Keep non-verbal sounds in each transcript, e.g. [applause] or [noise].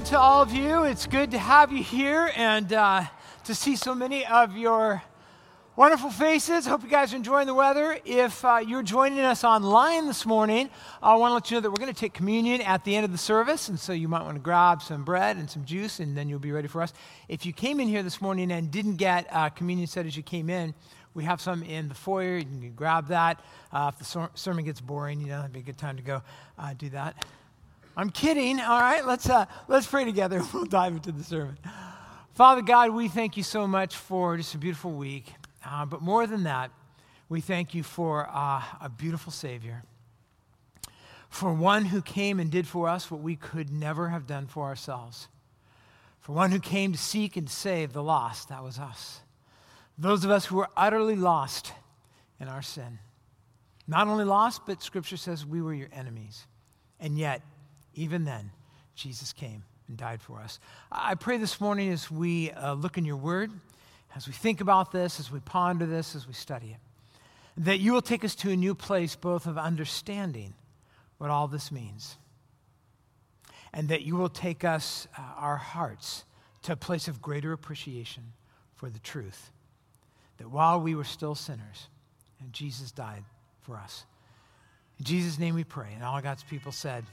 morning to all of you. It's good to have you here and uh, to see so many of your wonderful faces. Hope you guys are enjoying the weather. If uh, you're joining us online this morning, I want to let you know that we're going to take communion at the end of the service, and so you might want to grab some bread and some juice, and then you'll be ready for us. If you came in here this morning and didn't get uh, communion set as you came in, we have some in the foyer. You can grab that. Uh, if the sermon gets boring, you know, it'd be a good time to go uh, do that. I'm kidding. All right, let's, uh, let's pray together. [laughs] We'll dive into the sermon. Father God, we thank you so much for just a beautiful week. Uh, but more than that, we thank you for uh, a beautiful Savior, for one who came and did for us what we could never have done for ourselves, for one who came to seek and save the lost. That was us. Those of us who were utterly lost in our sin. Not only lost, but Scripture says we were your enemies. And yet, even then, Jesus came and died for us. I pray this morning as we uh, look in your word, as we think about this, as we ponder this, as we study it, that you will take us to a new place both of understanding what all this means, and that you will take us, uh, our hearts, to a place of greater appreciation for the truth that while we were still sinners, and Jesus died for us. In Jesus' name we pray. And all God's people said,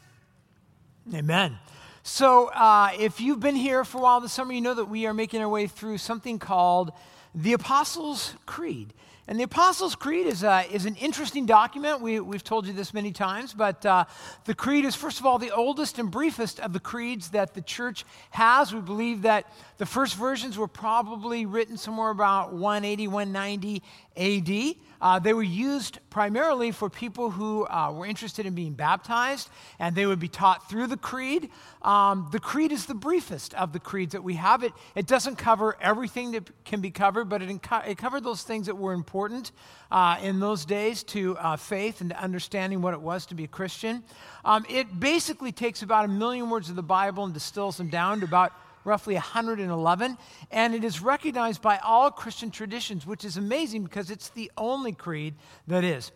Amen. So, uh, if you've been here for a while this summer, you know that we are making our way through something called the Apostles' Creed. And the Apostles' Creed is, a, is an interesting document. We, we've told you this many times, but uh, the Creed is, first of all, the oldest and briefest of the creeds that the church has. We believe that the first versions were probably written somewhere about 180, 190 AD. Uh, they were used primarily for people who uh, were interested in being baptized, and they would be taught through the creed. Um, the creed is the briefest of the creeds that we have. It, it doesn't cover everything that can be covered, but it, inco- it covered those things that were important uh, in those days to uh, faith and to understanding what it was to be a Christian. Um, it basically takes about a million words of the Bible and distills them down to about roughly 111, and it is recognized by all Christian traditions, which is amazing because it's the only creed that is.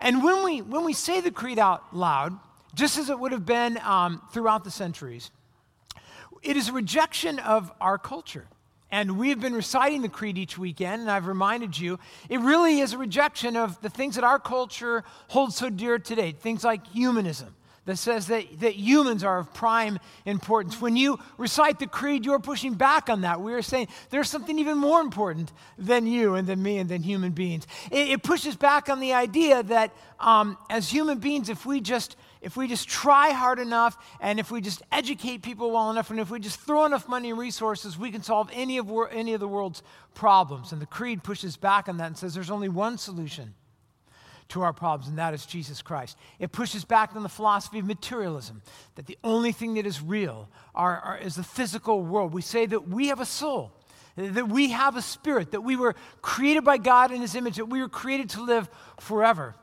And when we, when we say the creed out loud, just as it would have been um, throughout the centuries, it is a rejection of our culture. And we've been reciting the creed each weekend, and I've reminded you, it really is a rejection of the things that our culture holds so dear today, things like humanism that says that, that humans are of prime importance. When you recite the creed, you're pushing back on that. We are saying there's something even more important than you and than me and than human beings. It, it pushes back on the idea that um, as human beings, if we just if we just try hard enough and if we just educate people well enough and if we just throw enough money and resources, we can solve any of, any of the world's problems. And the creed pushes back on that and says there's only one solution to our problems, and that is Jesus Christ. It pushes back on the philosophy of materialism, that the only thing that is real are, are, is the physical world. We say that we have a soul, that we have a spirit, that we were created by God in His image, that we were created to live forever.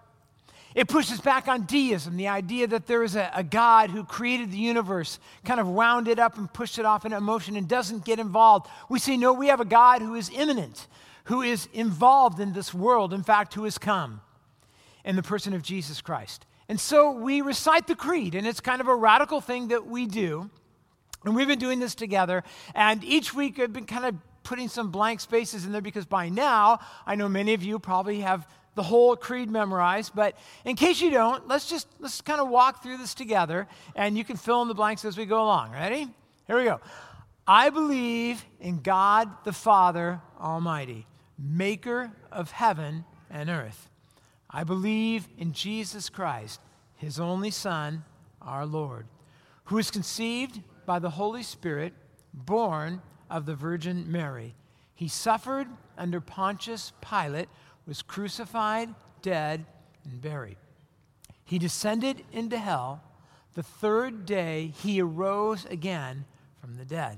It pushes back on deism, the idea that there is a, a, God who created the universe, kind of wound it up and pushed it off in motion and doesn't get involved. We say, no, we have a God who is immanent, who is involved in this world, in fact, who has come in the person of Jesus Christ. And so we recite the creed, and it's kind of a radical thing that we do. And we've been doing this together. And each week I've been kind of putting some blank spaces in there because by now I know many of you probably have the whole creed memorized. But in case you don't, let's just let's kind of walk through this together, and you can fill in the blanks as we go along. Ready? Here we go. I believe in God the Father Almighty, maker of heaven and earth. I believe in Jesus Christ, his only Son, our Lord, who was conceived by the Holy Spirit, born of the Virgin Mary. He suffered under Pontius Pilate, was crucified, dead, and buried. He descended into hell. The third day, he arose again from the dead.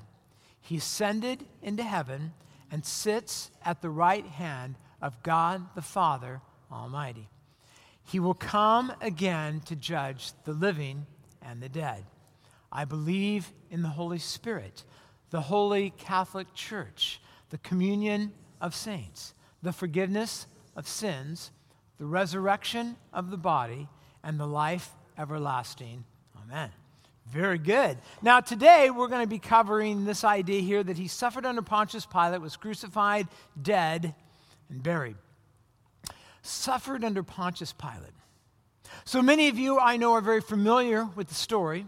He ascended into heaven and sits at the right hand of God the Father Almighty. He will come again to judge the living and the dead. I believe in the Holy Spirit, the holy Catholic Church, the communion of saints, the forgiveness of sins, the resurrection of the body, and the life everlasting. Amen. Very good. Now, today we're going to be covering this idea here that he suffered under Pontius Pilate, was crucified, dead, and buried. Suffered under Pontius Pilate. So many of you I know are very familiar with the story,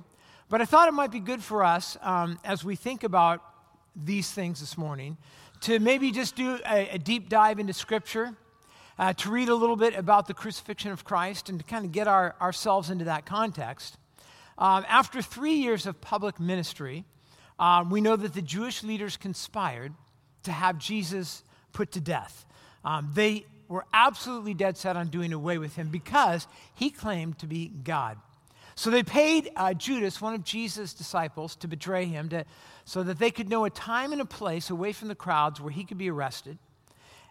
but I thought it might be good for us um, as we think about these things this morning to maybe just do a, a deep dive into Scripture, uh, to read a little bit about the crucifixion of Christ, and to kind of get our, ourselves into that context. Um, after three years of public ministry, um, we know that the Jewish leaders conspired to have Jesus put to death. Um, they were absolutely dead set on doing away with him because he claimed to be God. So they paid uh, Judas, one of Jesus' disciples, to betray him to, so that they could know a time and a place away from the crowds where he could be arrested.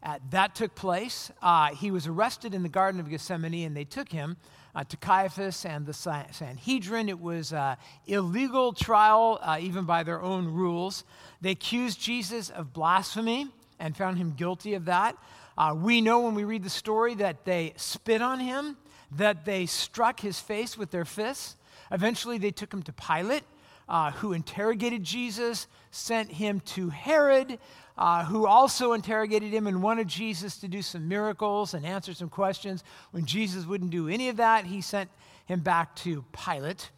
Uh, that took place. Uh, he was arrested in the Garden of Gethsemane, and they took him uh, to Caiaphas and the Sanhedrin. It was an illegal trial, uh, even by their own rules. They accused Jesus of blasphemy and found him guilty of that. Uh, we know when we read the story that they spit on him, that they struck his face with their fists. Eventually, they took him to Pilate, uh, who interrogated Jesus, sent him to Herod, uh, who also interrogated him and wanted Jesus to do some miracles and answer some questions. When Jesus wouldn't do any of that, he sent him back to Pilate.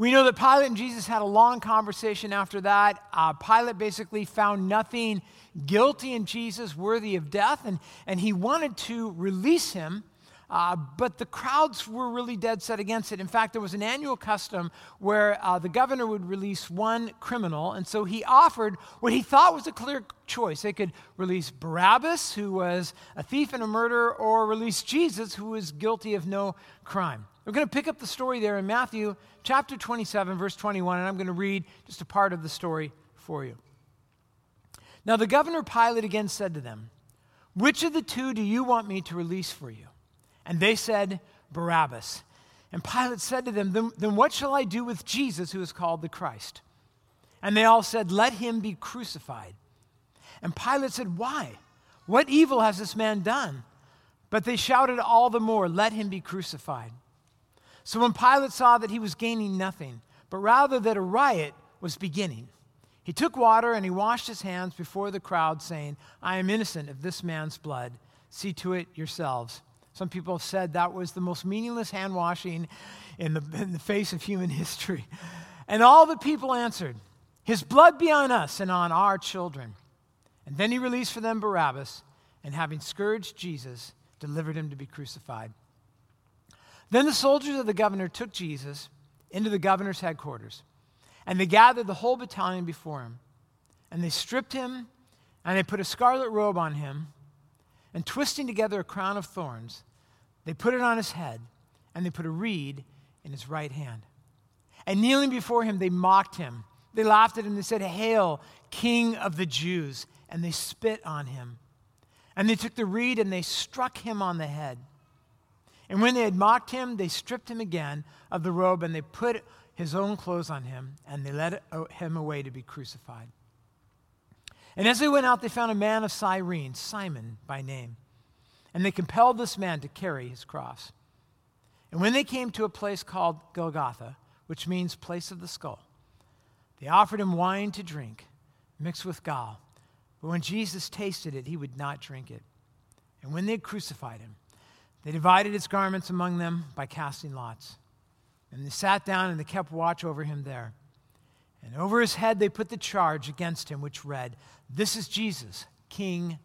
We know that Pilate and Jesus had a long conversation after that. Uh, Pilate basically found nothing guilty in Jesus worthy of death, and, and he wanted to release him uh, but the crowds were really dead set against it. In fact, there was an annual custom where uh, the governor would release one criminal, and so he offered what he thought was a clear choice. They could release Barabbas, who was a thief and a murderer, or release Jesus, who was guilty of no crime. We're going to pick up the story there in Matthew chapter 27, verse 21, and I'm going to read just a part of the story for you. Now, the governor Pilate again said to them, Which of the two do you want me to release for you? And they said, Barabbas. And Pilate said to them, then, then what shall I do with Jesus who is called the Christ? And they all said, Let him be crucified. And Pilate said, Why? What evil has this man done? But they shouted all the more, Let him be crucified. So when Pilate saw that he was gaining nothing, but rather that a riot was beginning, he took water and he washed his hands before the crowd, saying, I am innocent of this man's blood. See to it yourselves. Some people have said that was the most meaningless hand washing in the, in the face of human [laughs] history. And all the people answered, His blood be on us and on our children. And then he released for them Barabbas, and having scourged Jesus, delivered him to be crucified. Then the soldiers of the governor took Jesus into the governor's headquarters, and they gathered the whole battalion before him. And they stripped him, and they put a scarlet robe on him, and twisting together a crown of thorns, they put it on his head, and they put a reed in his right hand. And kneeling before him, they mocked him. They laughed at him. They said, Hail, King of the Jews. And they spit on him. And they took the reed and they struck him on the head. And when they had mocked him, they stripped him again of the robe and they put his own clothes on him and they led him away to be crucified. And as they went out, they found a man of Cyrene, Simon by name and they compelled this man to carry his cross. And when they came to a place called Golgotha, which means place of the skull, they offered him wine to drink, mixed with gall. But when Jesus tasted it, he would not drink it. And when they had crucified him, they divided his garments among them by casting lots. And they sat down and they kept watch over him there. And over his head they put the charge against him, which read, This is Jesus, King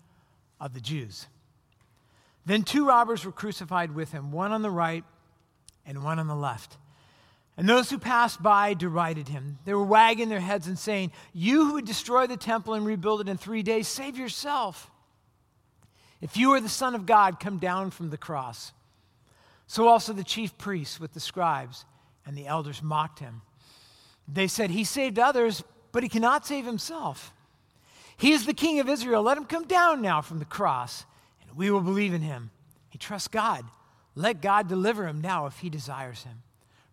of the Jews. Then two robbers were crucified with him, one on the right and one on the left. And those who passed by derided him. They were wagging their heads and saying, You who would destroy the temple and rebuild it in three days, save yourself. If you are the Son of God, come down from the cross. So also the chief priests with the scribes and the elders mocked him. They said, He saved others, but he cannot save himself. He is the King of Israel. Let him come down now from the cross and we will believe in him. He trusts God. Let God deliver him now if he desires him.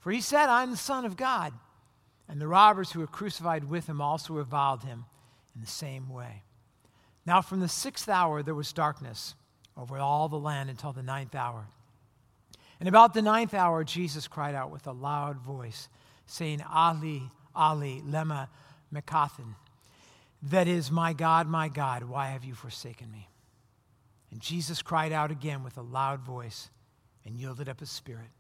For he said, I'm the Son of God. And the robbers who were crucified with him also reviled him in the same way. Now, from the sixth hour, there was darkness over all the land until the ninth hour. And about the ninth hour, Jesus cried out with a loud voice saying, Ali, Ali, lema mekathin. That is, my God, my God, why have you forsaken me? And Jesus cried out again with a loud voice and yielded up his spirit.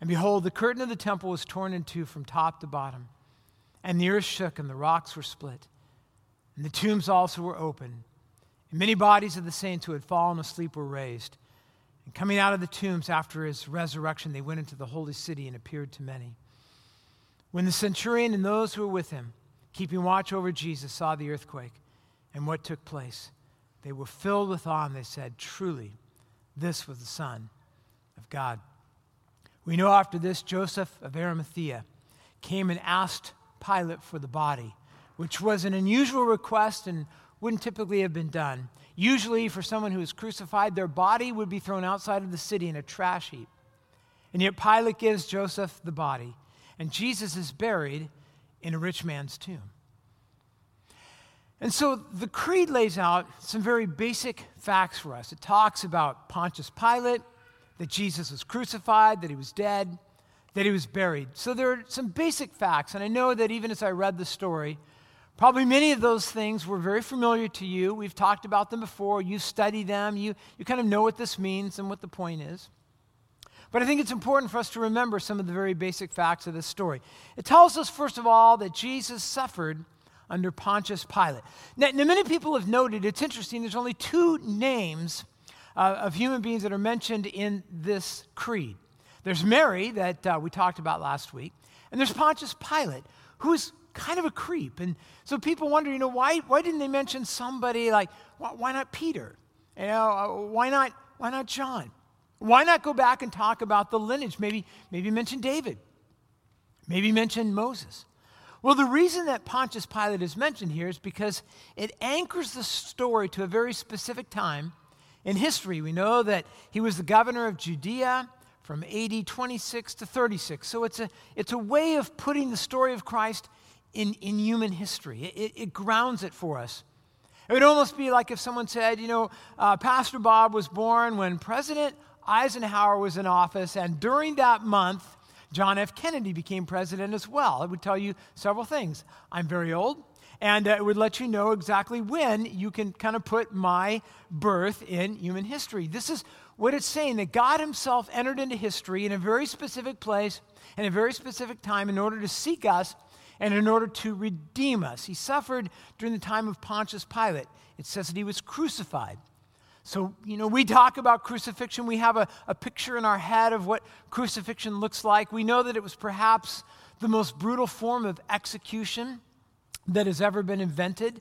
And behold, the curtain of the temple was torn in two from top to bottom, and the earth shook, and the rocks were split, and the tombs also were open. And many bodies of the saints who had fallen asleep were raised. And coming out of the tombs after his resurrection, they went into the holy city and appeared to many. When the centurion and those who were with him, keeping watch over Jesus, saw the earthquake and what took place, they were filled with awe and they said, Truly, this was the Son of God. We know after this, Joseph of Arimathea came and asked Pilate for the body, which was an unusual request and wouldn't typically have been done. Usually, for someone who was crucified, their body would be thrown outside of the city in a trash heap. And yet, Pilate gives Joseph the body, and Jesus is buried in a rich man's tomb. And so the creed lays out some very basic facts for us. It talks about Pontius Pilate, that Jesus was crucified, that he was dead, that he was buried. So there are some basic facts. And I know that even as I read the story, probably many of those things were very familiar to you. We've talked about them before. You study them, you, you kind of know what this means and what the point is. But I think it's important for us to remember some of the very basic facts of this story. It tells us, first of all, that Jesus suffered under Pontius Pilate. Now, now many people have noted, it's interesting, there's only two names uh, of human beings that are mentioned in this creed. There's Mary, that uh, we talked about last week, and there's Pontius Pilate, who's kind of a creep. And so people wonder, you know, why, why didn't they mention somebody like, why, why not Peter? You know, uh, why not, why not John? Why not go back and talk about the lineage? Maybe, maybe mention David. Maybe mention Moses. Well, the reason that Pontius Pilate is mentioned here is because it anchors the story to a very specific time in history. We know that he was the governor of Judea from AD 26 to 36. So it's a, it's a way of putting the story of Christ in, in human history, it, it grounds it for us. It would almost be like if someone said, you know, uh, Pastor Bob was born when President Eisenhower was in office, and during that month, John F. Kennedy became president as well. It would tell you several things. I'm very old, and uh, it would let you know exactly when you can kind of put my birth in human history. This is what it's saying that God Himself entered into history in a very specific place and a very specific time in order to seek us and in order to redeem us. He suffered during the time of Pontius Pilate. It says that He was crucified. So, you know, we talk about crucifixion. We have a, a picture in our head of what crucifixion looks like. We know that it was perhaps the most brutal form of execution that has ever been invented.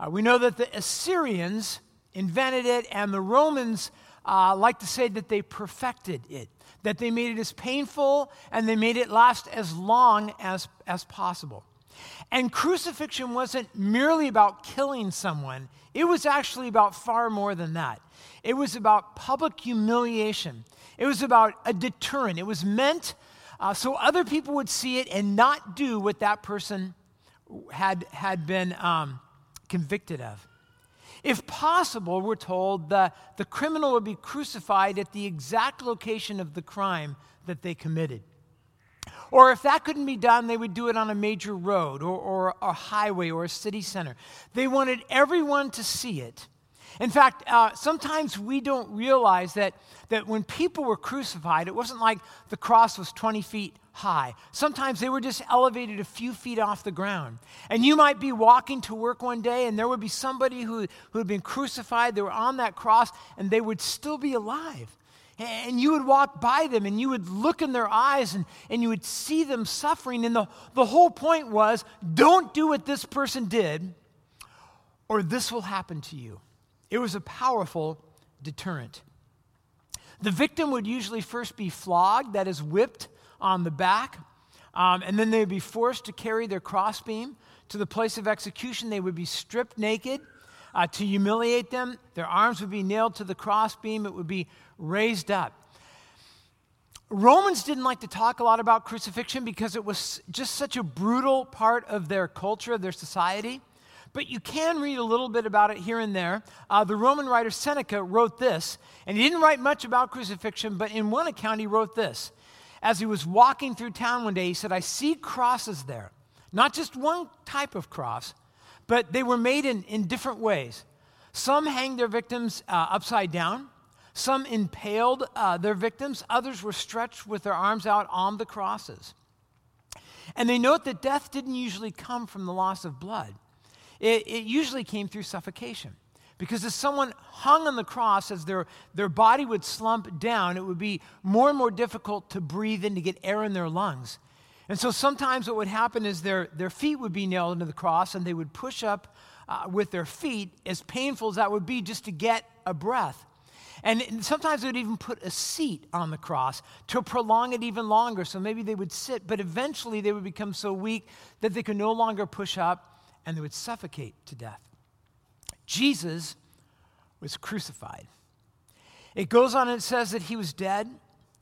Uh, we know that the Assyrians invented it, and the Romans uh, like to say that they perfected it, that they made it as painful and they made it last as long as, as possible. And crucifixion wasn't merely about killing someone, it was actually about far more than that. It was about public humiliation, it was about a deterrent. It was meant uh, so other people would see it and not do what that person had, had been um, convicted of. If possible, we're told the, the criminal would be crucified at the exact location of the crime that they committed. Or if that couldn't be done, they would do it on a major road or, or a highway or a city center. They wanted everyone to see it. In fact, uh, sometimes we don't realize that, that when people were crucified, it wasn't like the cross was 20 feet high. Sometimes they were just elevated a few feet off the ground. And you might be walking to work one day, and there would be somebody who, who had been crucified, they were on that cross, and they would still be alive. And you would walk by them and you would look in their eyes and, and you would see them suffering. And the, the whole point was don't do what this person did, or this will happen to you. It was a powerful deterrent. The victim would usually first be flogged, that is, whipped on the back, um, and then they would be forced to carry their crossbeam to the place of execution. They would be stripped naked uh, to humiliate them. Their arms would be nailed to the crossbeam, it would be raised up. Romans didn't like to talk a lot about crucifixion because it was just such a brutal part of their culture, of their society. But you can read a little bit about it here and there. Uh, the Roman writer Seneca wrote this, and he didn't write much about crucifixion, but in one account he wrote this. as he was walking through town one day, he said, I see crosses there. Not just one type of cross, but they were made in, in different ways. Some hanged their victims uh, upside down, some impaled uh, their victims, others were stretched with their arms out on the crosses. And they note that death didn't usually come from the loss of blood, it, it usually came through suffocation. Because as someone hung on the cross, as their, their body would slump down, it would be more and more difficult to breathe in to get air in their lungs. And so sometimes what would happen is their, their feet would be nailed into the cross and they would push up uh, with their feet, as painful as that would be, just to get a breath. And sometimes they would even put a seat on the cross to prolong it even longer. So maybe they would sit, but eventually they would become so weak that they could no longer push up and they would suffocate to death. Jesus was crucified. It goes on and it says that he was dead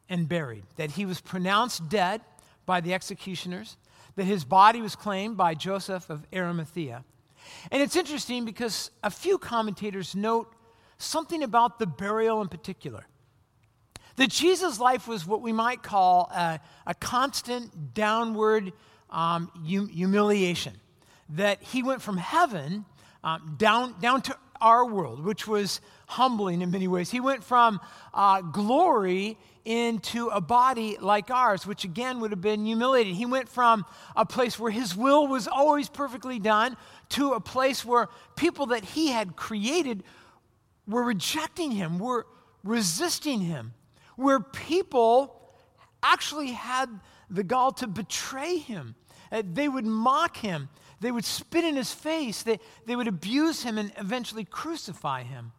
and buried, that he was pronounced dead by the executioners, that his body was claimed by Joseph of Arimathea. And it's interesting because a few commentators note something about the burial in particular. That Jesus' life was what we might call a, a constant downward um, hum- humiliation. That he went from heaven um, down, down to our world, which was humbling in many ways. He went from uh, glory into a body like ours, which again would have been humiliating. He went from a place where his will was always perfectly done to a place where people that he had created were rejecting him, were resisting him, where people actually had the gall to betray him. They would mock him. They would spit in his face. They, they would abuse him and eventually crucify him.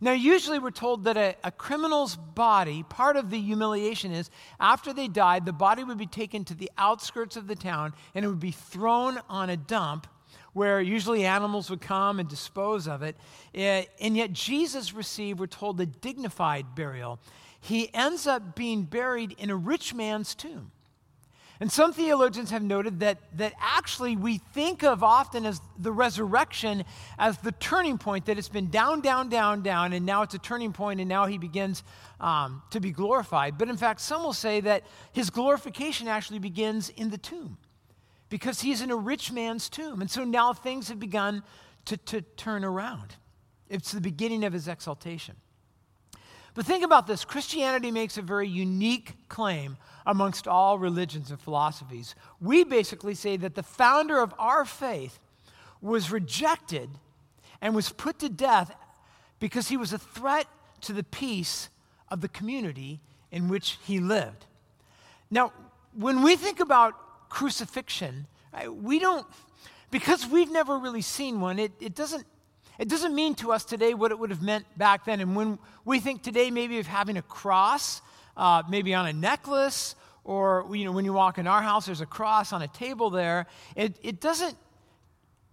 Now, usually we're told that a, a, criminal's body, part of the humiliation is after they died, the body would be taken to the outskirts of the town and it would be thrown on a dump where usually animals would come and dispose of it. Eh, and yet, Jesus received, we're told, a dignified burial. He ends up being buried in a rich man's tomb. And some theologians have noted that, that actually we think of often as the resurrection as the turning point, that it's been down, down, down, down, and now it's a turning point, and now he begins um, to be glorified. But in fact, some will say that his glorification actually begins in the tomb because he's in a rich man's tomb. And so now things have begun to, to turn around. It's the beginning of his exaltation. But think about this Christianity makes a very unique claim amongst all religions and philosophies. We basically say that the founder of our faith was rejected and was put to death because he was a threat to the peace of the community in which he lived. Now, when we think about crucifixion, we don't, because we've never really seen one, it, it doesn't it doesn't mean to us today what it would have meant back then. And when we think today maybe of having a cross, uh, maybe on a necklace, or you know, when you walk in our house, there's a cross on a table there. It, it doesn't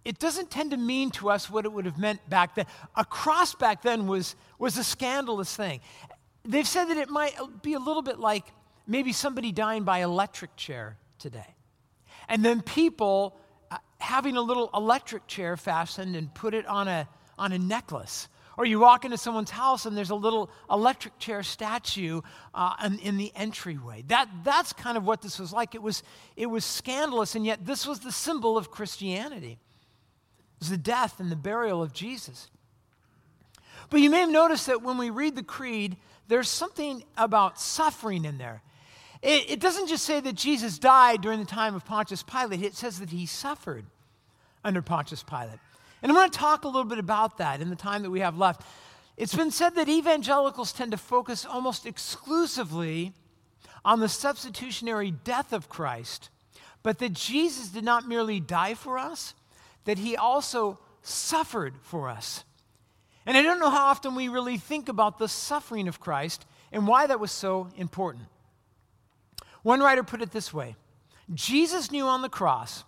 it doesn't tend to mean to us what it would have meant back then. A cross back then was, was a scandalous thing. They've said that it might be a little bit like maybe somebody dying by electric chair today. And then people having a little electric chair fastened and put it on a, on a necklace. Or you walk into someone's house and there's a little electric chair statue uh, in, in, the entryway. That, that's kind of what this was like. It was, it was scandalous, and yet this was the symbol of Christianity. It was the death and the burial of Jesus. But you may have noticed that when we read the creed, there's something about suffering in there. It, it doesn't just say that Jesus died during the time of Pontius Pilate, it says that he suffered under Pontius Pilate. And I'm going to talk a little bit about that in the time that we have left. It's been said that evangelicals tend to focus almost exclusively on the substitutionary death of Christ, but that Jesus did not merely die for us, that he also suffered for us. And I don't know how often we really think about the suffering of Christ and why that was so important. One writer put it this way Jesus knew on the cross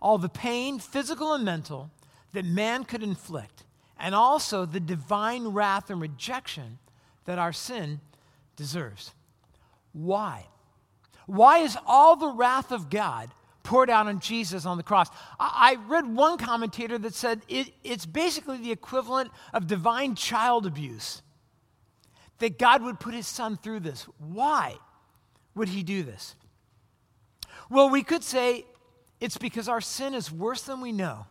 all the pain, physical and mental, that man could inflict, and also the divine wrath and rejection that our sin deserves. Why? Why is all the wrath of God poured out on Jesus on the cross? I, read one commentator that said it, it's basically the equivalent of divine child abuse. That God would put his son through this. Why? would he do this? Well, we could say it's because our sin is worse than we know,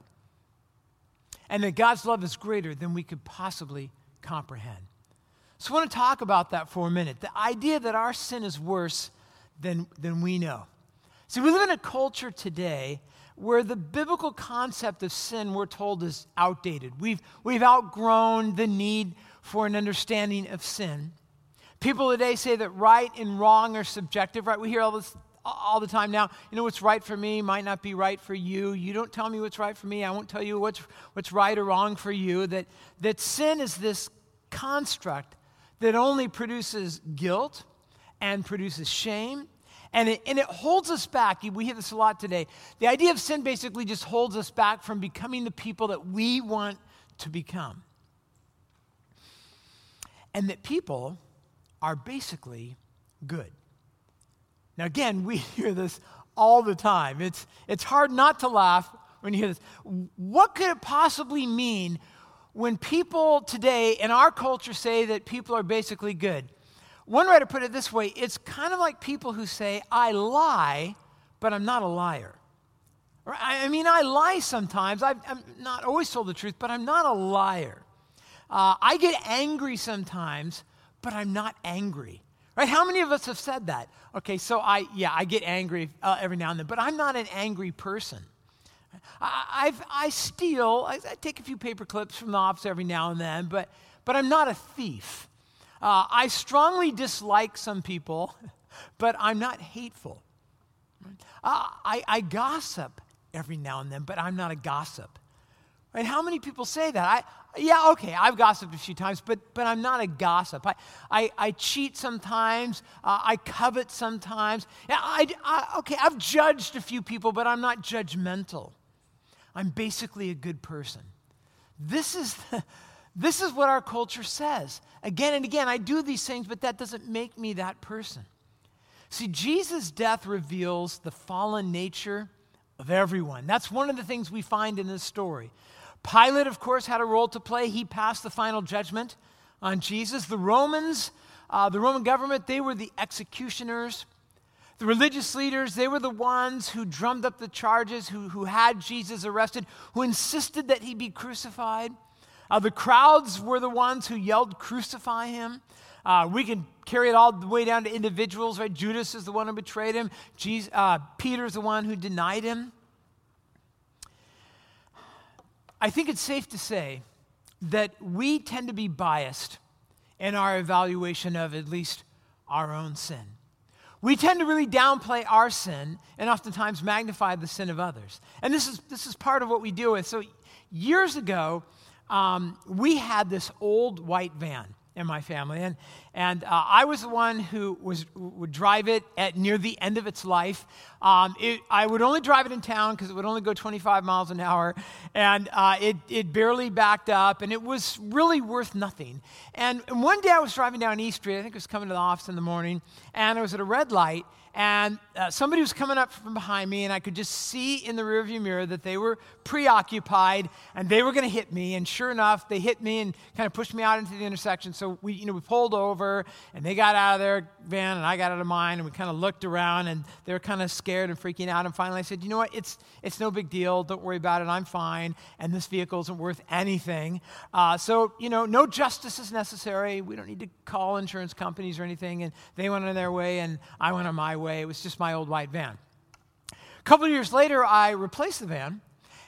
and that God's love is greater than we could possibly comprehend. So I want to talk about that for a minute. The idea that our sin is worse than, than we know. See, we live in a culture today where the biblical concept of sin, we're told, is outdated. We've, we've outgrown the need for an understanding of sin. People today say that right and wrong are subjective, right? We hear all this all the time now. You know what's right for me might not be right for you. You don't tell me what's right for me. I won't tell you what's, what's right or wrong for you. That, that sin is this construct that only produces guilt and produces shame. And it, and it holds us back. We hear this a lot today. The idea of sin basically just holds us back from becoming the people that we want to become. And that people are basically good. Now, again, we [laughs] hear this all the time. It's, it's hard not to laugh when you hear this. What could it possibly mean when people today in our culture say that people are basically good? One writer put it this way it's kind of like people who say, I lie, but I'm not a liar. I mean, I lie sometimes. i am not always told the truth, but I'm not a liar. Uh, I get angry sometimes, but I'm not angry. Right? How many of us have said that? Okay, so I, yeah, I get angry uh, every now and then, but I'm not an angry person. I, I've, I steal, I, I, take a few paper clips from the office every now and then, but, but I'm not a thief. Uh, I strongly dislike some people, [laughs] but I'm not hateful. Uh, I, I gossip every now and then, but I'm not a gossip. Right? How many people say that? I, yeah, okay, I've gossiped a few times, but, but I'm not a gossip. I, I, I cheat sometimes, uh, I covet sometimes. Yeah, I, I, okay, I've judged a few people, but I'm not judgmental. I'm basically a good person. This is, [laughs] the, this is what our culture says. Again and again, I do these things, but that doesn't make me that person. See, Jesus' death reveals the fallen nature of everyone. That's one of the things we find in this story. Pilate, of course, had a role to play. He passed the final judgment on Jesus. The Romans, uh, the Roman government, they were the executioners. The religious leaders, they were the ones who drummed up the charges, who, who had Jesus arrested, who insisted that he be crucified. Uh, the crowds were the ones who yelled, Crucify him. Uh, we can carry it all the way down to individuals, right? Judas is the one who betrayed him, Jesus, uh, Peter's the one who denied him. I think it's safe to say that we tend to be biased in our evaluation of at least our own sin. We tend to really downplay our sin and oftentimes magnify the sin of others. And this is, this is part of what we deal with. So, years ago, um, we had this old white van in my family. And, and uh, I was the one who was, would drive it at near the end of its life. Um, it, I would only drive it in town because it would only go 25 miles an hour. And uh, it, it barely backed up, and it was really worth nothing. And, and one day I was driving down East Street. I think I was coming to the office in the morning, and I was at a red light and uh, somebody was coming up from behind me, and I could just see in the rearview mirror that they were preoccupied and they were going to hit me. And sure enough, they hit me and kind of pushed me out into the intersection. So we, you know, we pulled over, and they got out of their van, and I got out of mine, and we kind of looked around, and they were kind of scared and freaking out. And finally, I said, "You know what? It's it's no big deal. Don't worry about it. I'm fine. And this vehicle isn't worth anything. Uh, so you know, no justice is necessary. We don't need to call insurance companies or anything." And they went on their way, and I went on my way way. It was just my old white van. A couple years later, I replaced the van,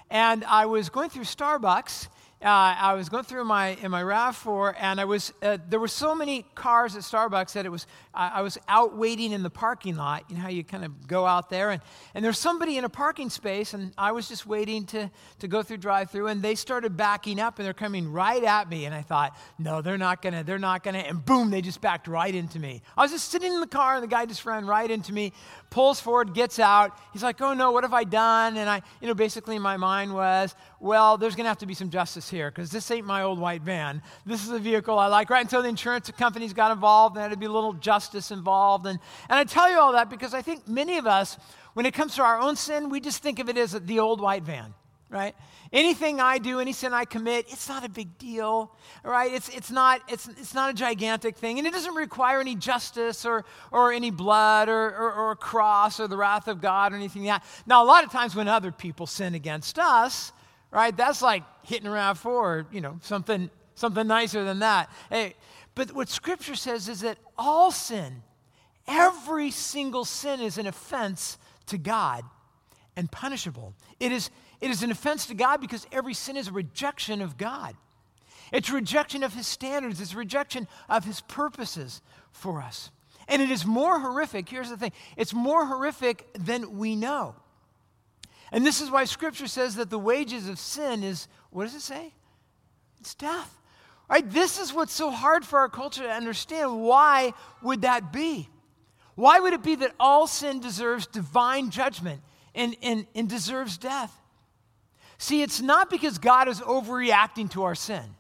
and I was going through Starbucks uh, I was going through my in my RAV4, and I was uh, there were so many cars at Starbucks that it was I, I was out waiting in the parking lot. You know how you kind of go out there, and and there's somebody in a parking space, and I was just waiting to to go through drive-through, and they started backing up, and they're coming right at me, and I thought, no, they're not gonna, they're not gonna, and boom, they just backed right into me. I was just sitting in the car, and the guy just ran right into me, pulls forward, gets out. He's like, oh no, what have I done? And I, you know, basically my mind was, well, there's gonna have to be some justice here because this ain't my old white van. This is a vehicle I like. Right until the insurance companies got involved, and there had to be a little justice involved. And, and I tell you all that because I think many of us, when it comes to our own sin, we just think of it as the old white van. right? Anything I do, any sin I commit, it's not a big deal, right? It's, it's, not, it's, it's not a gigantic thing, and it doesn't require any justice or, or any blood or, or, or a cross or the wrath of God or anything like that. Now, a lot of times when other people sin against us, right, that's like hitting around for, you know, something, something nicer than that. Hey, but what Scripture says is that all sin, every single sin is an offense to God and punishable. It is it is an offense to God because every sin is a rejection of God. It's rejection of His standards, it's rejection of His purposes for us. And it is more horrific. Here's the thing it's more horrific than we know. And this is why Scripture says that the wages of sin is, what does it say? It's death. Right? This is what's so hard for our culture to understand. Why would that be? Why would it be that all sin deserves divine judgment and, and, and deserves death? See, it's not because God is overreacting to our sin,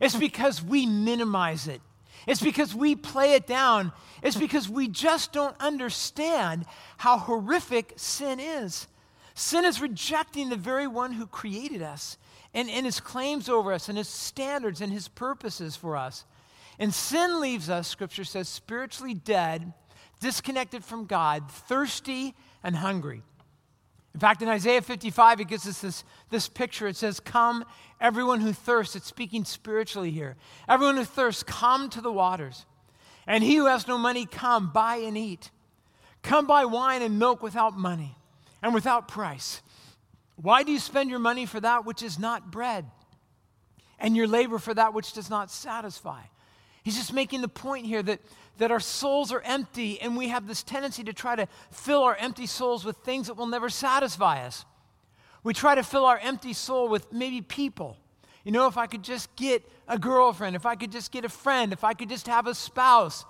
it's because we minimize it. It's because we play it down. It's because we just don't understand how horrific sin is. Sin is rejecting the very one who created us and, and his claims over us and his standards and his purposes for us. And sin leaves us, scripture says, spiritually dead, disconnected from God, thirsty and hungry. In fact, in Isaiah 55, it gives us this, this picture. It says, Come, everyone who thirsts. It's speaking spiritually here. Everyone who thirsts, come to the waters. And he who has no money, come, buy and eat. Come buy wine and milk without money and without price. Why do you spend your money for that which is not bread, and your labor for that which does not satisfy? He's just making the point here that that our souls are empty and we have this tendency to try to fill our empty souls with things that will never satisfy us. We try to fill our empty soul with maybe people. You know, if I could just get a girlfriend, if I could just get a friend, if I could just have a spouse,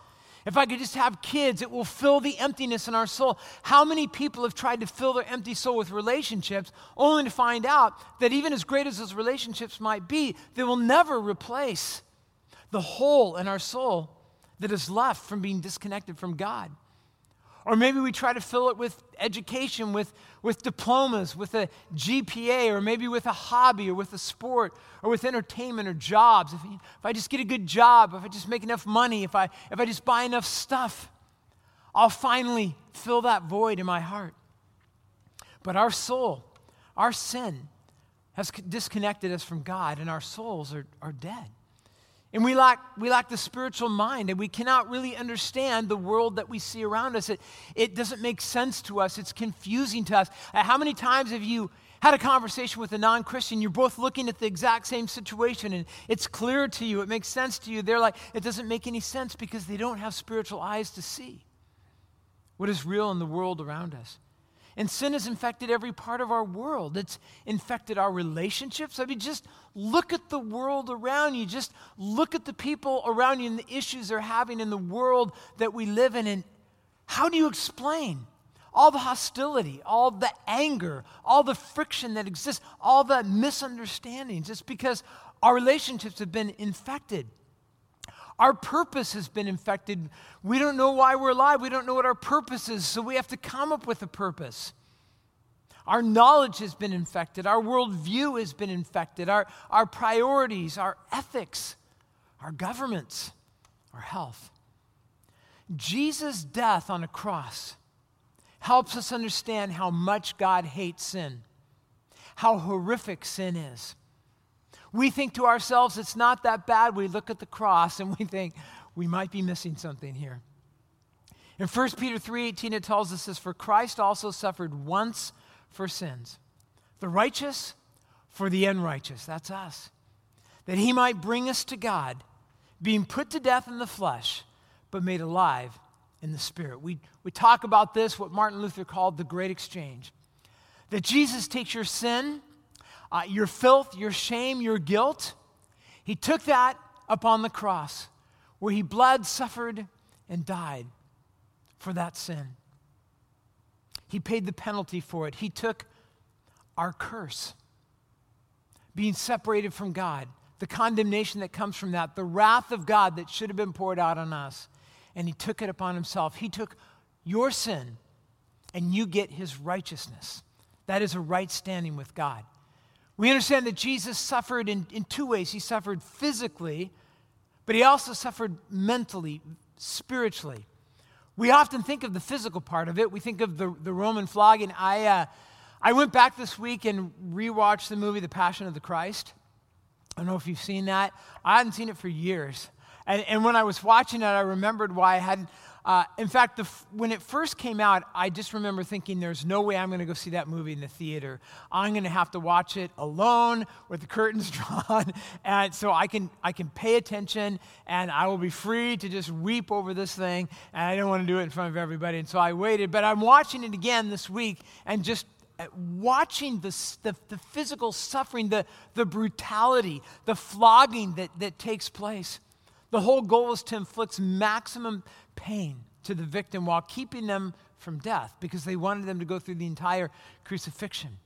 if I could just have kids, it will fill the emptiness in our soul. How many people have tried to fill their empty soul with relationships only to find out that even as great as those relationships might be, they will never replace the hole in our soul that is left from being disconnected from God. Or maybe we try to fill it with education, with, with diplomas, with a GPA, or maybe with a hobby, or with a sport, or with entertainment or jobs. If, if I just get a good job, if I just make enough money, if I, if I just buy enough stuff, I'll finally fill that void in my heart. But our soul, our sin, has disconnected us from God, and our souls are, are dead. And we lack, we lack the spiritual mind, and we cannot really understand the world that we see around us. It, it doesn't make sense to us, it's confusing to us. Uh, how many times have you had a conversation with a non Christian? You're both looking at the exact same situation, and it's clear to you, it makes sense to you. They're like, it doesn't make any sense because they don't have spiritual eyes to see what is real in the world around us. And sin has infected every part of our world. It's infected our relationships. I mean, just look at the world around you. Just look at the people around you and the issues they're having in the world that we live in. And how do you explain all the hostility, all the anger, all the friction that exists, all the misunderstandings? It's because our relationships have been infected. Our purpose has been infected. We don't know why we're alive. We don't know what our purpose is, so we have to come up with a purpose. Our knowledge has been infected. Our worldview has been infected. Our, our priorities, our ethics, our governments, our health. Jesus' death on a cross helps us understand how much God hates sin, how horrific sin is. We think to ourselves, it's not that bad. We look at the cross and we think, we might be missing something here. In 1 Peter 3:18 it tells us this for Christ also suffered once for sins the righteous for the unrighteous that's us that he might bring us to God being put to death in the flesh but made alive in the spirit we, we talk about this what Martin Luther called the great exchange that Jesus takes your sin uh, your filth, your shame, your guilt. He took that upon the cross where he bled, suffered, and died for that sin. He paid the penalty for it. He took our curse, being separated from God, the condemnation that comes from that, the wrath of God that should have been poured out on us, and he took it upon himself. He took your sin, and you get his righteousness. That is a right standing with God. We understand that Jesus suffered in, in two ways. He suffered physically, but he also suffered mentally, spiritually. We often think of the physical part of it. We think of the, the Roman flogging. I, uh, I went back this week and rewatched the movie The Passion of the Christ. I don't know if you've seen that. I hadn't seen it for years. And, and when I was watching it, I remembered why I hadn't. Uh, in fact, the, when it first came out, I just remember thinking, there's no way I'm going to go see that movie in the theater. I'm going to have to watch it alone with the curtains [laughs] drawn, and so I can, I can pay attention and I will be free to just weep over this thing. And I don't want to do it in front of everybody. And so I waited. But I'm watching it again this week and just uh, watching the, the, the, physical suffering, the, the brutality, the flogging that, that takes place. The whole goal is to inflict maximum pain to the victim while keeping them from death because they wanted them to go through the entire crucifixion.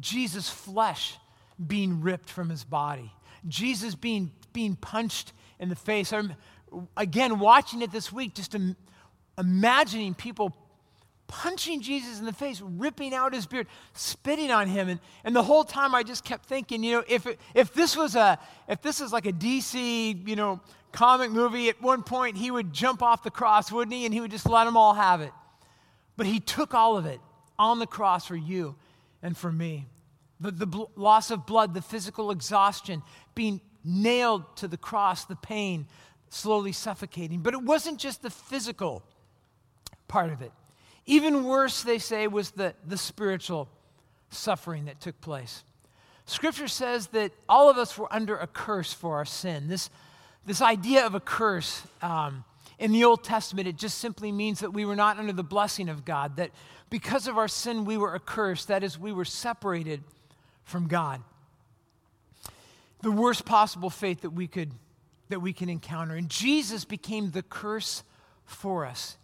Jesus' flesh being ripped from his body, Jesus being, being punched in the face. I'm, again, watching it this week, just imagining people punching Jesus in the face, ripping out his beard, spitting on him. And, and the whole time I just kept thinking, you know, if, it, if this was a, if this is like a DC, you know, comic movie, at one point he would jump off the cross, wouldn't he? And he would just let them all have it. But he took all of it on the cross for you and for me. The, the bl- loss of blood, the physical exhaustion, being nailed to the cross, the pain, slowly suffocating. But it wasn't just the physical part of it. Even worse, they say, was the, the spiritual suffering that took place. Scripture says that all of us were under a curse for our sin. This, this idea of a curse um, in the Old Testament, it just simply means that we were not under the blessing of God, that because of our sin, we were accursed. That is, we were separated from God. The worst possible fate that we could that we can encounter. And Jesus became the curse for us.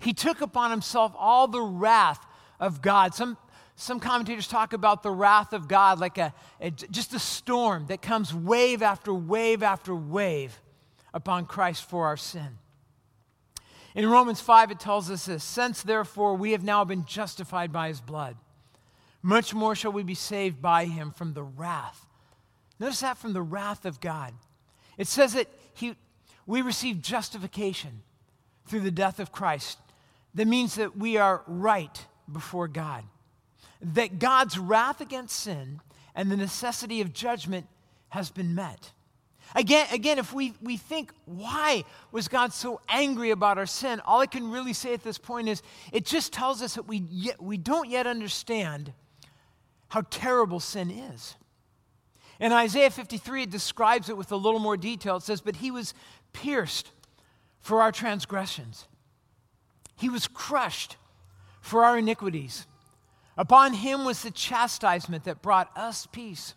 He took upon himself all the wrath of God. Some, some commentators talk about the wrath of God like a, a, just a storm that comes wave after wave after wave upon Christ for our sin. In Romans 5, it tells us this Since therefore we have now been justified by his blood, much more shall we be saved by him from the wrath. Notice that from the wrath of God. It says that he, we receive justification through the death of Christ that means that we are right before God. That God's wrath against sin and the necessity of judgment has been met. Again, again, if we, we think, why was God so angry about our sin? All I can really say at this point is it just tells us that we, yet, we don't yet understand how terrible sin is. In Isaiah 53, it describes it with a little more detail. It says, But he was pierced for our transgressions, he was crushed for our iniquities. Upon him was the chastisement that brought us peace.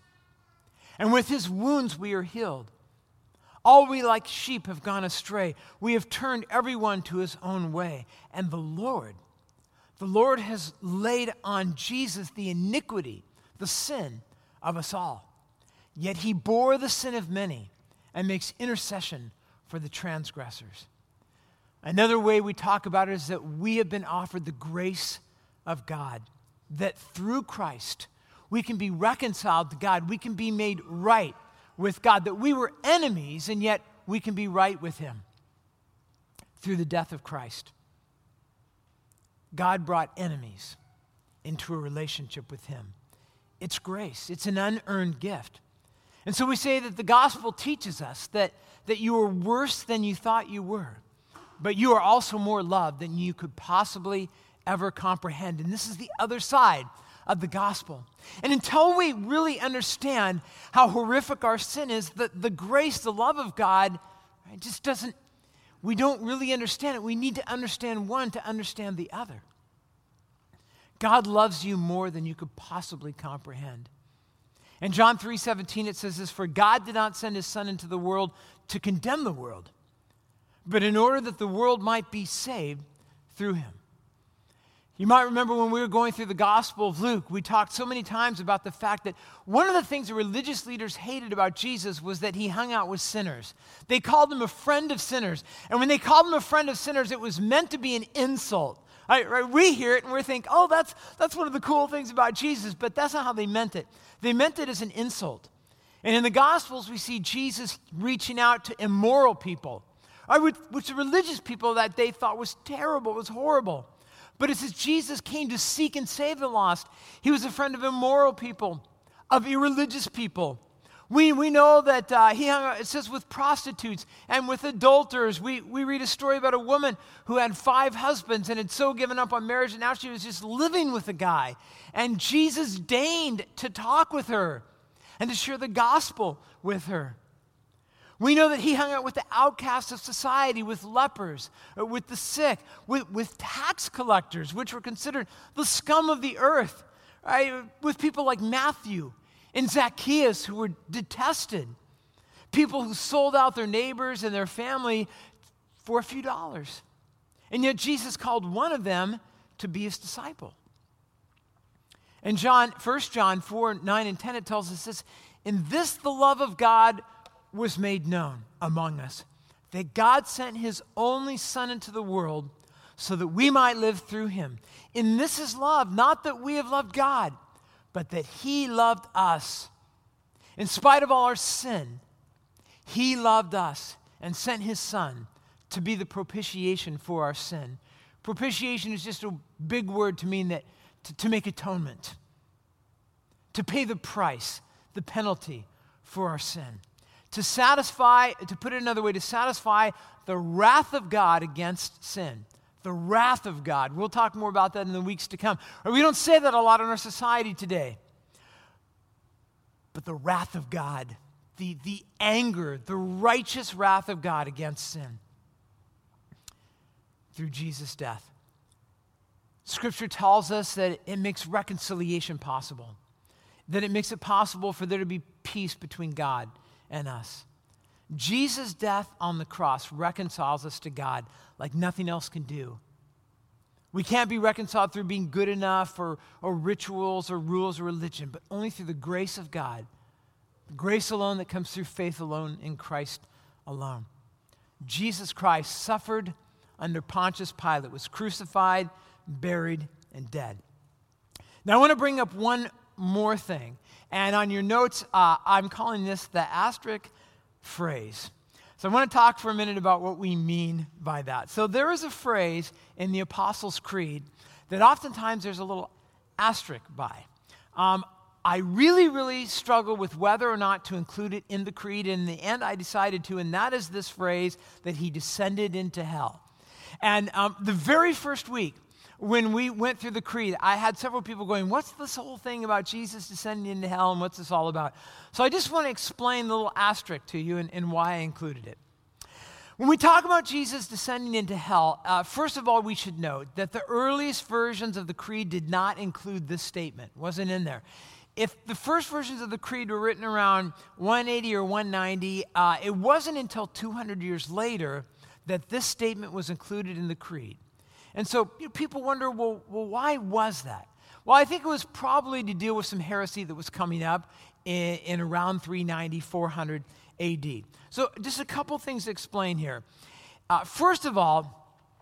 And with his wounds we are healed. All we like sheep have gone astray. We have turned everyone to his own way. And the Lord, the Lord has laid on Jesus the iniquity, the sin of us all. Yet he bore the sin of many and makes intercession for the transgressors. Another way we talk about it is that we have been offered the grace of God, that through Christ we can be reconciled to God, we can be made right with God, that we were enemies and yet we can be right with Him through the death of Christ. God brought enemies into a relationship with Him. It's grace, it's an unearned gift. And so we say that the gospel teaches us that, that you are worse than you thought you were but you are also more loved than you could possibly ever comprehend. And this is the other side of the gospel. And until we really understand how horrific our sin is, the, the grace, the love of God, right, just doesn't, we don't really understand it. We need to understand one to understand the other. God loves you more than you could possibly comprehend. In John 3:17 it says this for God did not send his son into the world to condemn the world but in order that the world might be saved through him. You might remember when we were going through the Gospel of Luke, we talked so many times about the fact that one of the things the religious leaders hated about Jesus was that he hung out with sinners. They called him a friend of sinners. And when they called him a friend of sinners, it was meant to be an insult. Right, right? We hear it and we think, oh, that's, that's one of the cool things about Jesus, but that's not how they meant it. They meant it as an insult. And in the Gospels, we see Jesus reaching out to immoral people, which, the religious people that they thought was terrible, was horrible. But it says Jesus came to seek and save the lost. He was a friend of immoral people, of irreligious people. We, we know that uh, he hung out, it says, with prostitutes and with adulterers. We, we read a story about a woman who had five husbands and had so given up on marriage, and now she was just living with a guy. And Jesus deigned to talk with her and to share the gospel with her. We know that he hung out with the outcasts of society, with lepers, uh, with the sick, with, with tax collectors, which were considered the scum of the earth, right? with people like Matthew and Zacchaeus, who were detested, people who sold out their neighbors and their family for a few dollars. And yet Jesus called one of them to be his disciple. In John, 1 John 4, 9 and 10, it tells us this In this the love of God was made known among us that God sent his only Son into the world so that we might live through him. In this is love, not that we have loved God, but that he loved us. In spite of all our sin, he loved us and sent his Son to be the propitiation for our sin. Propitiation is just a big word to mean that to, to make atonement, to pay the price, the penalty for our sin to satisfy, to put it another way, to satisfy the wrath of God against sin. The wrath of God. We'll talk more about that in the weeks to come. We don't say that a lot in our society today. But the wrath of God, the, the anger, the righteous wrath of God against sin through Jesus' death. Scripture tells us that it makes reconciliation possible, that it makes it possible for there to be peace between God and us. Jesus' death on the cross reconciles us to God like nothing else can do. We can't be reconciled through being good enough or, or rituals or rules or religion, but only through the grace of God. The grace alone that comes through faith alone in Christ alone. Jesus Christ suffered under Pontius Pilate, was crucified, buried, and dead. Now, I want to bring up one more thing. And on your notes, uh, I'm calling this the asterisk phrase. So I want to talk for a minute about what we mean by that. So there is a phrase in the Apostles' Creed that oftentimes there's a little asterisk by. Um, I really, really struggle with whether or not to include it in the creed. And in the end, I decided to, and that is this phrase that he descended into hell. And um, the very first week, when we went through the creed, I had several people going, What's this whole thing about Jesus descending into hell and what's this all about? So I just want to explain the little asterisk to you and, and why I included it. When we talk about Jesus descending into hell, uh, first of all, we should note that the earliest versions of the creed did not include this statement, wasn't in there. If the first versions of the creed were written around 180 or 190, uh, it wasn't until 200 years later that this statement was included in the creed. And so you know, people wonder, well, well, why was that? Well, I think it was probably to deal with some heresy that was coming up in, in around 390, 400 AD. So, just a couple things to explain here. Uh, first of all,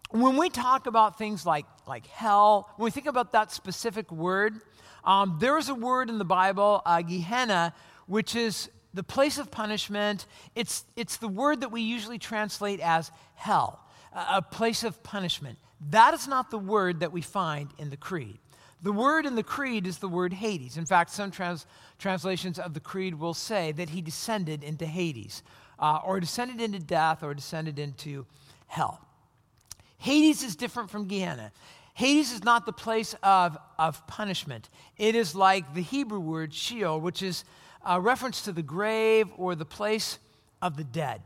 when we talk about things like, like hell, when we think about that specific word, um, there is a word in the Bible, uh, Gehenna, which is the place of punishment. It's, it's the word that we usually translate as hell, a place of punishment. That is not the word that we find in the Creed. The word in the Creed is the word Hades. In fact, some trans- translations of the Creed will say that he descended into Hades, uh, or descended into death, or descended into hell. Hades is different from Gehenna. Hades is not the place of, of punishment. It is like the Hebrew word Sheol, which is a reference to the grave or the place of the dead.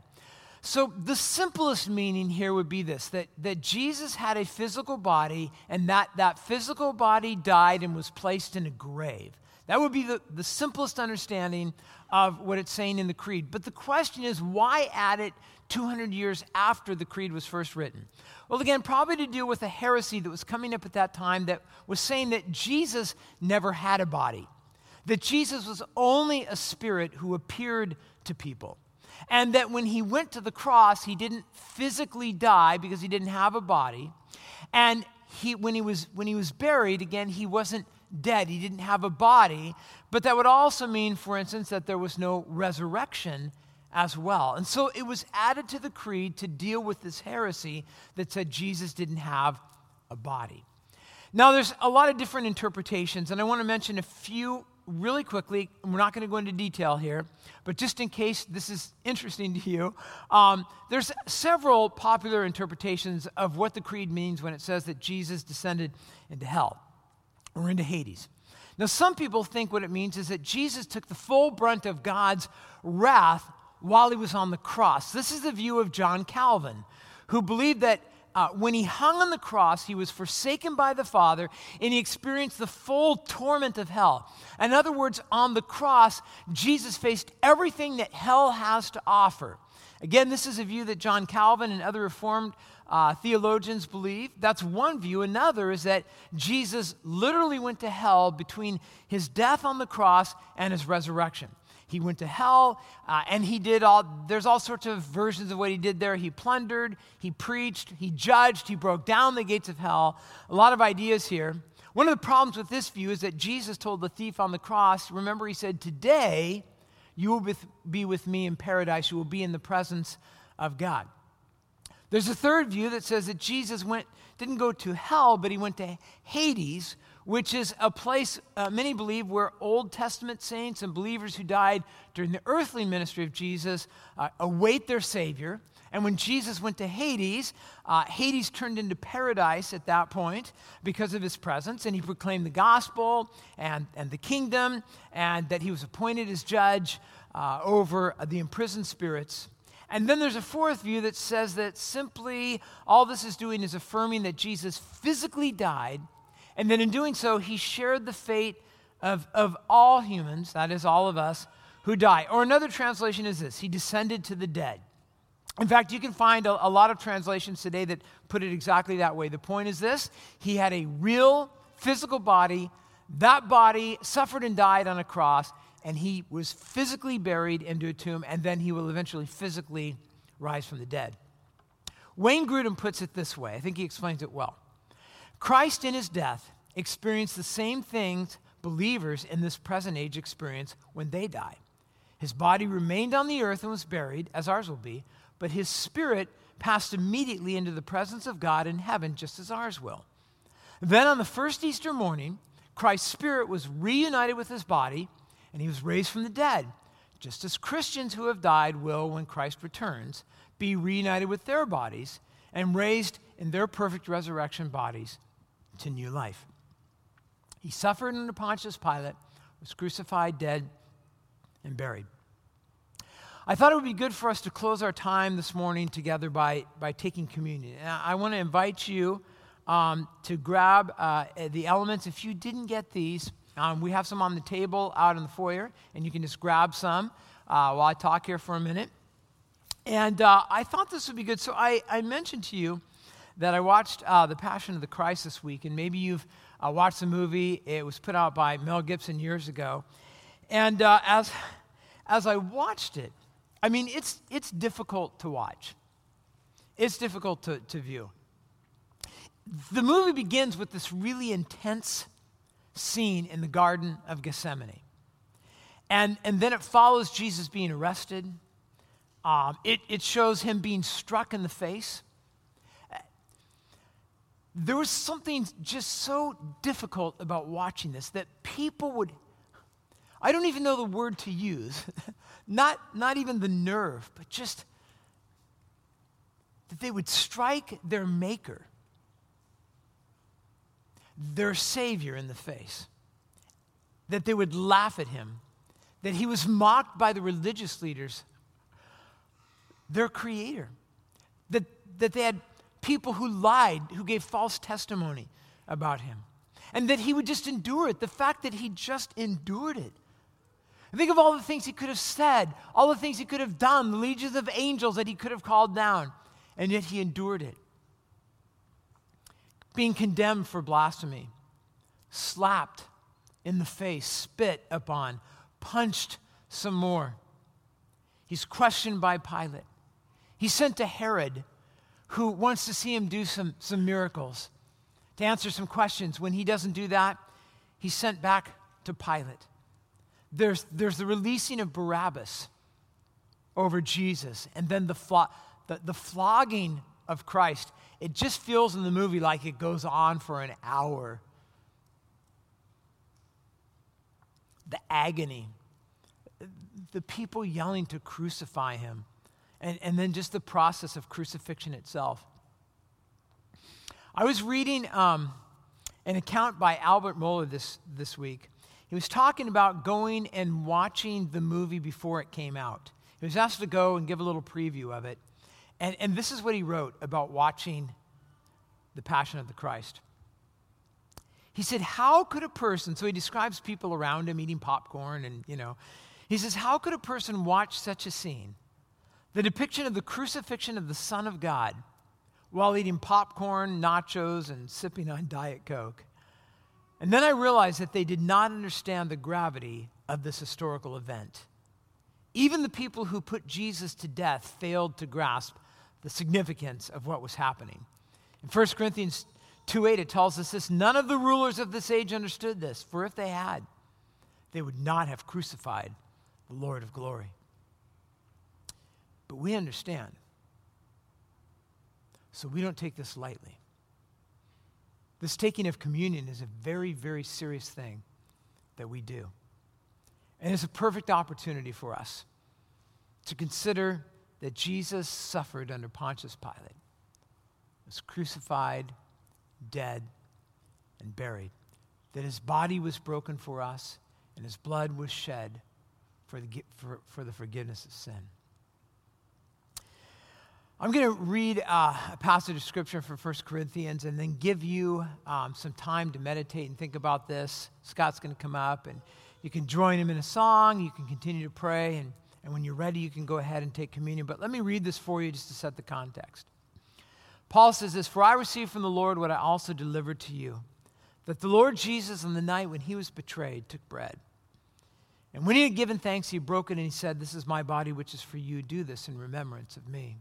So, the simplest meaning here would be this that, that Jesus had a physical body, and that that physical body died and was placed in a grave. That would be the, the simplest understanding of what it's saying in the Creed. But the question is, why add it 200 years after the Creed was first written? Well, again, probably to deal with a heresy that was coming up at that time that was saying that Jesus never had a body, that Jesus was only a spirit who appeared to people and that when he went to the cross, he didn't physically die because he didn't have a body. And he, when, he was, when he was buried, again, he wasn't dead. He didn't have a body. But that would also mean, for instance, that there was no resurrection as well. And so it was added to the creed to deal with this heresy that said Jesus didn't have a body. Now, there's a lot of different interpretations, and I want to mention a few really quickly. We're not going to go into detail here, but just in case this is interesting to you, um, there's several popular interpretations of what the creed means when it says that Jesus descended into hell or into Hades. Now, some people think what it means is that Jesus took the full brunt of God's wrath while he was on the cross. This is the view of John Calvin, who believed that uh, when he hung on the cross, he was forsaken by the Father and he experienced the full torment of hell. In other words, on the cross, Jesus faced everything that hell has to offer. Again, this is a view that John Calvin and other Reformed uh, theologians believe. That's one view. Another is that Jesus literally went to hell between his death on the cross and his resurrection. He went to hell uh, and he did all, there's all sorts of versions of what he did there. He plundered, he preached, he judged, he broke down the gates of hell. A lot of ideas here. One of the problems with this view is that Jesus told the thief on the cross, remember, he said, Today you will be with me in paradise, you will be in the presence of God. There's a third view that says that Jesus went, didn't go to hell, but he went to Hades, which is a place uh, many believe where Old Testament saints and believers who died during the earthly ministry of Jesus uh, await their Savior. And when Jesus went to Hades, uh, Hades turned into paradise at that point because of his presence, and he proclaimed the gospel and, and the kingdom, and that he was appointed as judge uh, over the imprisoned spirits. And then there's a fourth view that says that simply all this is doing is affirming that Jesus physically died and then in doing so, he shared the fate of, of all humans, that is, all of us, who die. Or another translation is this He descended to the dead. In fact, you can find a, a lot of translations today that put it exactly that way. The point is this He had a real physical body. That body suffered and died on a cross, and he was physically buried into a tomb, and then he will eventually physically rise from the dead. Wayne Grudem puts it this way I think he explains it well. Christ in his death experienced the same things believers in this present age experience when they die. His body remained on the earth and was buried, as ours will be, but his spirit passed immediately into the presence of God in heaven, just as ours will. Then on the first Easter morning, Christ's spirit was reunited with his body, and he was raised from the dead, just as Christians who have died will, when Christ returns, be reunited with their bodies and raised in their perfect resurrection bodies to new life. He suffered under Pontius Pilate, was crucified, dead, and buried. I thought it would be good for us to close our time this morning together by, by taking communion. And I want to invite you um, to grab uh, the elements. If you didn't get these, um, we have some on the table out in the foyer, and you can just grab some uh, while I talk here for a minute. And uh, I thought this would be good. So I, I mentioned to you that I watched uh, The Passion of the Christ this week, and maybe you've uh, watched the movie. It was put out by Mel Gibson years ago. And uh, as, as I watched it, I mean, it's, it's difficult to watch, it's difficult to, to view. The movie begins with this really intense scene in the Garden of Gethsemane. And, and then it follows Jesus being arrested. Um, it, it shows him being struck in the face there was something just so difficult about watching this that people would i don't even know the word to use [laughs] not, not even the nerve but just that they would strike their maker their savior in the face that they would laugh at him that he was mocked by the religious leaders their creator that, that they had people who lied, who gave false testimony about him. And that he would just endure it. The fact that he just endured it. Think of all the things he could have said, all the things he could have done, the legions of angels that he could have called down, and yet he endured it. Being condemned for blasphemy, slapped in the face, spit upon, punched some more. He's questioned by Pilate. He's sent to Herod who wants to see him do some, some miracles to answer some questions. When he doesn't do that, he's sent back to Pilate. There's, there's the releasing of Barabbas over Jesus, and then the, the, the flogging of Christ. It just feels in the movie like it goes on for an hour. The agony, the people yelling to crucify him, and, and then just the process of crucifixion itself. I was reading um, an account by Albert Mohler this, this week. He was talking about going and watching the movie before it came out. He was asked to go and give a little preview of it. And, and this is what he wrote about watching The Passion of the Christ. He said, How could a person, so he describes people around him eating popcorn and, you know, he says, How could a person watch such a scene? The depiction of the crucifixion of the Son of God while eating popcorn, nachos, and sipping on Diet Coke. And then I realized that they did not understand the gravity of this historical event. Even the people who put Jesus to death failed to grasp the significance of what was happening. In 1 Corinthians 2 8, it tells us this none of the rulers of this age understood this, for if they had, they would not have crucified the Lord of glory. But we understand. So we don't take this lightly. This taking of communion is a very, very serious thing that we do. And it's a perfect opportunity for us to consider that Jesus suffered under Pontius Pilate, was crucified, dead, and buried, that his body was broken for us, and his blood was shed for the, for, for the forgiveness of sin. I'm going to read uh, a passage of scripture from 1 Corinthians and then give you um, some time to meditate and think about this. Scott's going to come up and you can join him in a song. You can continue to pray. And, and when you're ready, you can go ahead and take communion. But let me read this for you just to set the context. Paul says this For I received from the Lord what I also delivered to you that the Lord Jesus, on the night when he was betrayed, took bread. And when he had given thanks, he broke it and he said, This is my body, which is for you. Do this in remembrance of me.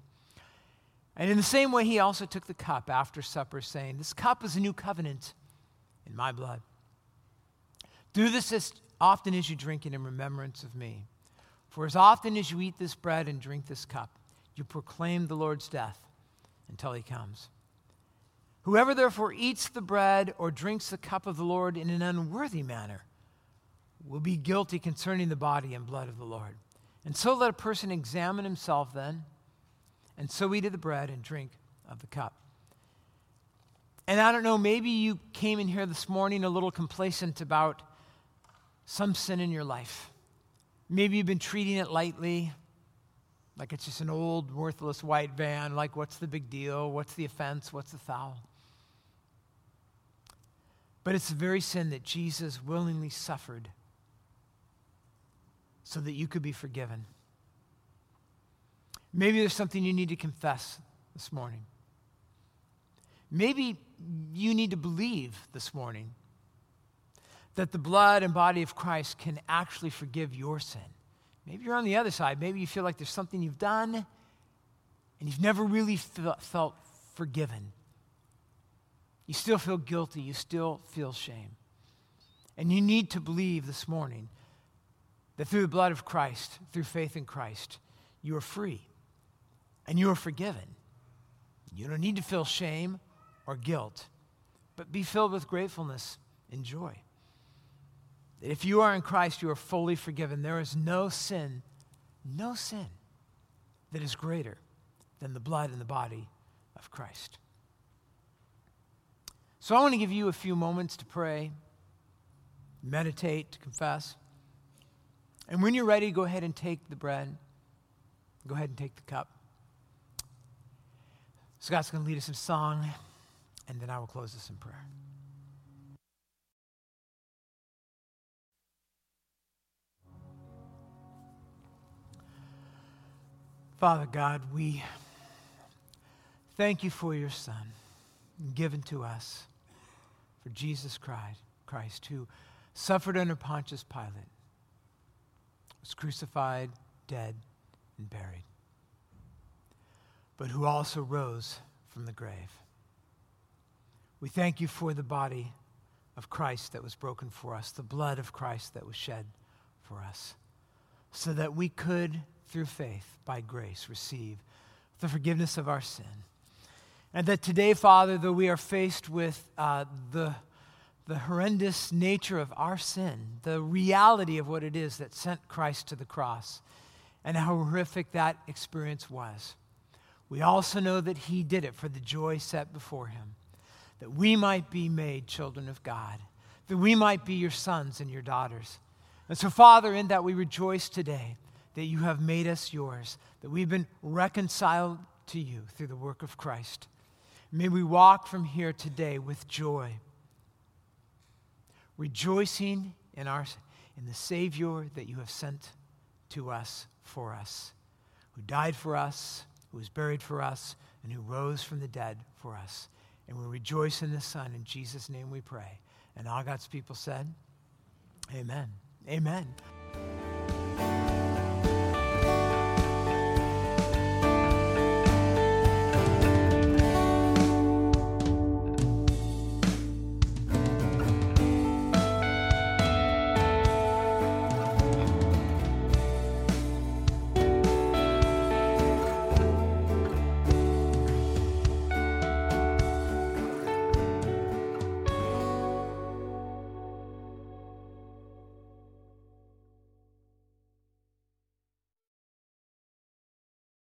And in the same way, he also took the cup after supper, saying, This cup is a new covenant in my blood. Do this as often as you drink it in remembrance of me. For as often as you eat this bread and drink this cup, you proclaim the Lord's death until he comes. Whoever therefore eats the bread or drinks the cup of the Lord in an unworthy manner will be guilty concerning the body and blood of the Lord. And so let a person examine himself then and so eat of the bread and drink of the cup. And I don't know, maybe you came in here this morning a little complacent about some sin in your life. Maybe you've been treating it lightly, like it's just an old, worthless white van. Like, what's the big deal? What's the offense? What's the foul? But it's the very sin that Jesus willingly suffered so that you could be forgiven. Maybe there's something you need to confess this morning. Maybe you need to believe this morning that the blood and body of Christ can actually forgive your sin. Maybe you're on the other side. Maybe you feel like there's something you've done and you've never really felt forgiven. You still feel guilty. You still feel shame. And you need to believe this morning that through the blood of Christ, through faith in Christ, you are free and you are forgiven. You don't need to feel shame or guilt, but be filled with gratefulness and joy. If you are in Christ, you are fully forgiven. There is no sin, no sin that is greater than the blood and the body of Christ. So I want to give you a few moments to pray, meditate, to confess. And when you're ready, go ahead and take the bread. Go ahead and take the cup. Scott's going to lead us in song, and then I will close this in prayer. Father God, we thank you for your Son given to us, for Jesus Christ, who suffered under Pontius Pilate, was crucified, dead, and buried but who also rose from the grave. We thank you for the body of Christ that was broken for us, the blood of Christ that was shed for us, so that we could, through faith, by grace, receive the forgiveness of our sin. And that today, Father, though we are faced with uh, the, the horrendous nature of our sin, the reality of what it is that sent Christ to the cross, and how horrific that experience was, we also know that He did it for the joy set before Him, that we might be made children of God, that we might be your sons and your daughters. And so, Father, in that we rejoice today that you have made us yours, that we've been reconciled to you through the work of Christ. May we walk from here today with joy, rejoicing in, our, in the Savior that you have sent to us for us, who died for us, who was buried for us, and who rose from the dead for us. And we rejoice in the Son. In Jesus' name we pray. And all God's people said, Amen. Amen.